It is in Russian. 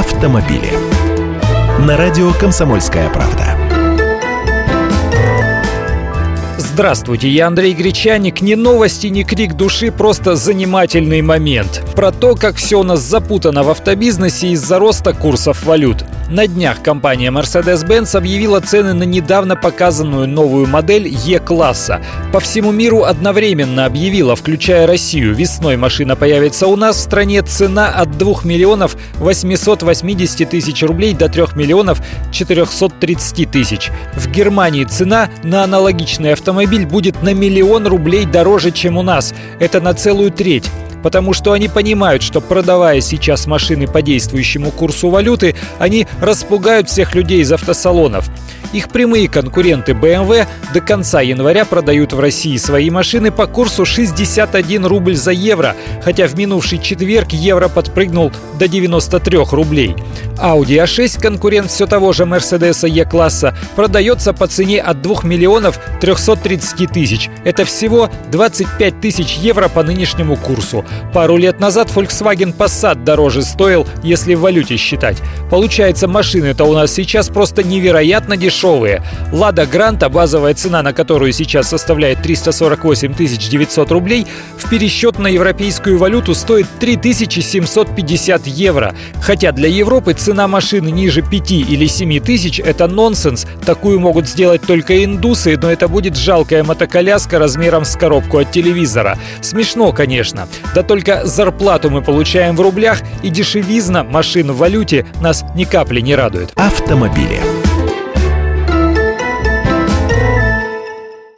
автомобили. На радио «Комсомольская правда». Здравствуйте, я Андрей Гречаник. Ни новости, ни крик души, просто занимательный момент. Про то, как все у нас запутано в автобизнесе из-за роста курсов валют. На днях компания Mercedes-Benz объявила цены на недавно показанную новую модель E-класса. По всему миру одновременно объявила, включая Россию. Весной машина появится у нас в стране. Цена от 2 миллионов 880 тысяч рублей до 3 миллионов 430 тысяч. В Германии цена на аналогичный автомобиль будет на миллион рублей дороже, чем у нас. Это на целую треть потому что они понимают, что продавая сейчас машины по действующему курсу валюты, они распугают всех людей из автосалонов. Их прямые конкуренты BMW до конца января продают в России свои машины по курсу 61 рубль за евро, хотя в минувший четверг евро подпрыгнул до 93 рублей. Audi A6, конкурент все того же Mercedes E-класса, продается по цене от 2 миллионов 330 тысяч. Это всего 25 тысяч евро по нынешнему курсу. Пару лет назад Volkswagen Passat дороже стоил, если в валюте считать. Получается, машины-то у нас сейчас просто невероятно дешевые дешевые. Лада Гранта, базовая цена на которую сейчас составляет 348 900 рублей, в пересчет на европейскую валюту стоит 3750 евро. Хотя для Европы цена машины ниже 5 или 7 тысяч – это нонсенс. Такую могут сделать только индусы, но это будет жалкая мотоколяска размером с коробку от телевизора. Смешно, конечно. Да только зарплату мы получаем в рублях, и дешевизна машин в валюте нас ни капли не радует. Автомобили.